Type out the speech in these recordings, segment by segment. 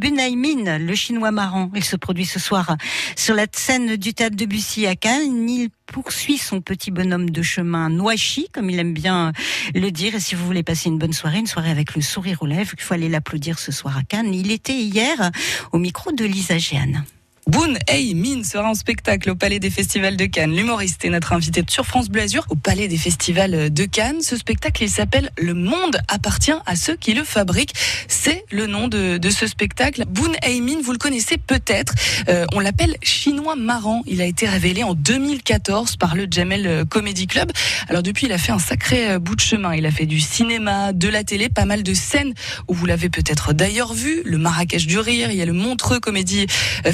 Bunaimin, le chinois marrant. Il se produit ce soir sur la scène du théâtre de Bussy à Cannes. Il poursuit son petit bonhomme de chemin Noachi, comme il aime bien le dire. Et si vous voulez passer une bonne soirée, une soirée avec le sourire aux lèvres, il faut aller l'applaudir ce soir à Cannes. Il était hier au micro de Lisa. Boone Hey Min sera en spectacle au Palais des Festivals de Cannes. L'humoriste est notre invité sur France Bleu Azur au Palais des Festivals de Cannes. Ce spectacle, il s'appelle Le monde appartient à ceux qui le fabriquent. C'est le nom de, de ce spectacle. Boone Hey Min, vous le connaissez peut-être. Euh, on l'appelle chinois marrant. Il a été révélé en 2014 par le Jamel Comedy Club. Alors depuis, il a fait un sacré euh, bout de chemin. Il a fait du cinéma, de la télé, pas mal de scènes où vous l'avez peut-être d'ailleurs vu. Le Marrakech du Rire, il y a le Montreux Comédie euh,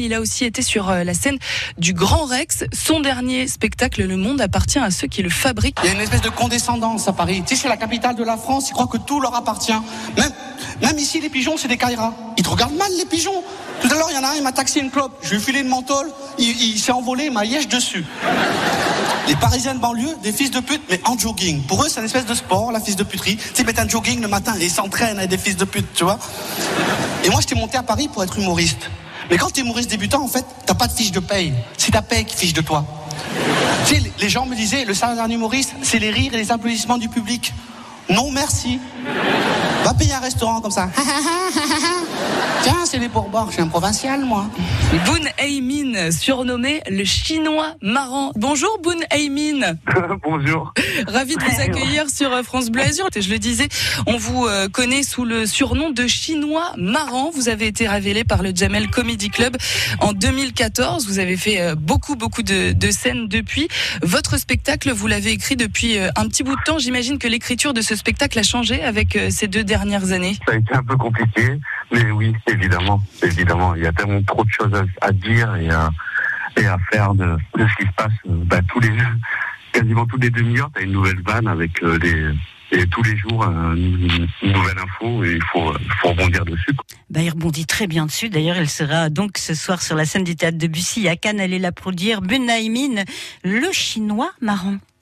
Il a aussi été sur euh, la scène du Grand Rex. Son dernier spectacle, Le Monde, appartient à ceux qui le fabriquent. Il y a une espèce de condescendance à Paris. Tu sais, c'est la capitale de la France, ils croient que tout leur appartient. Même, même ici, les pigeons, c'est des caïras. Ils te regardent mal, les pigeons. Tout à l'heure, il y en a un, il m'a taxé une clope. Je lui ai filé une menthol, il, s'est envolé, il m'a liège dessus. Les Parisiens de banlieue, des fils de pute, mais en jogging. Pour eux, c'est une espèce de sport, la fils de puterie. Sais, mettent un jogging le matin ils s'entraînent avec des fils de pute, tu vois. Et moi, j'étais monté à Paris pour être humoriste. Mais quand tu es humoriste débutant, en fait, t'as pas de fiche de paye. C'est ta paye qui fiche de toi. Tu sais, les gens me disaient, le salaire d'un humoriste, c'est les rires et les applaudissements du public. Non, merci. Va payer un restaurant comme ça. Tiens, c'est les pourboires, je suis un provincial, moi. Boone Min, surnommé le chinois marrant. Bonjour Boone Min. Bonjour. Ravi de vous accueillir sur France Bleu Azur. Je le disais, on vous euh, connaît sous le surnom de chinois marrant. Vous avez été révélé par le Jamel Comedy Club en 2014. Vous avez fait euh, beaucoup, beaucoup de, de scènes depuis. Votre spectacle, vous l'avez écrit depuis euh, un petit bout de temps. J'imagine que l'écriture de ce spectacle a changé avec ces deux dernières années. Ça a été un peu compliqué, mais oui, évidemment, évidemment. Il y a tellement trop de choses à, à dire et à, faire de, de, ce qui se passe bah, tous les quasiment tous les demi-heures. T'as une nouvelle vanne avec euh, les et tous les jours euh, une, nouvelle info et il faut, rebondir dessus. Bah, il rebondit très bien dessus. D'ailleurs, elle sera donc ce soir sur la scène du théâtre de Bussy à Cannes. Allez l'applaudir. Bunaimin, le chinois marrant.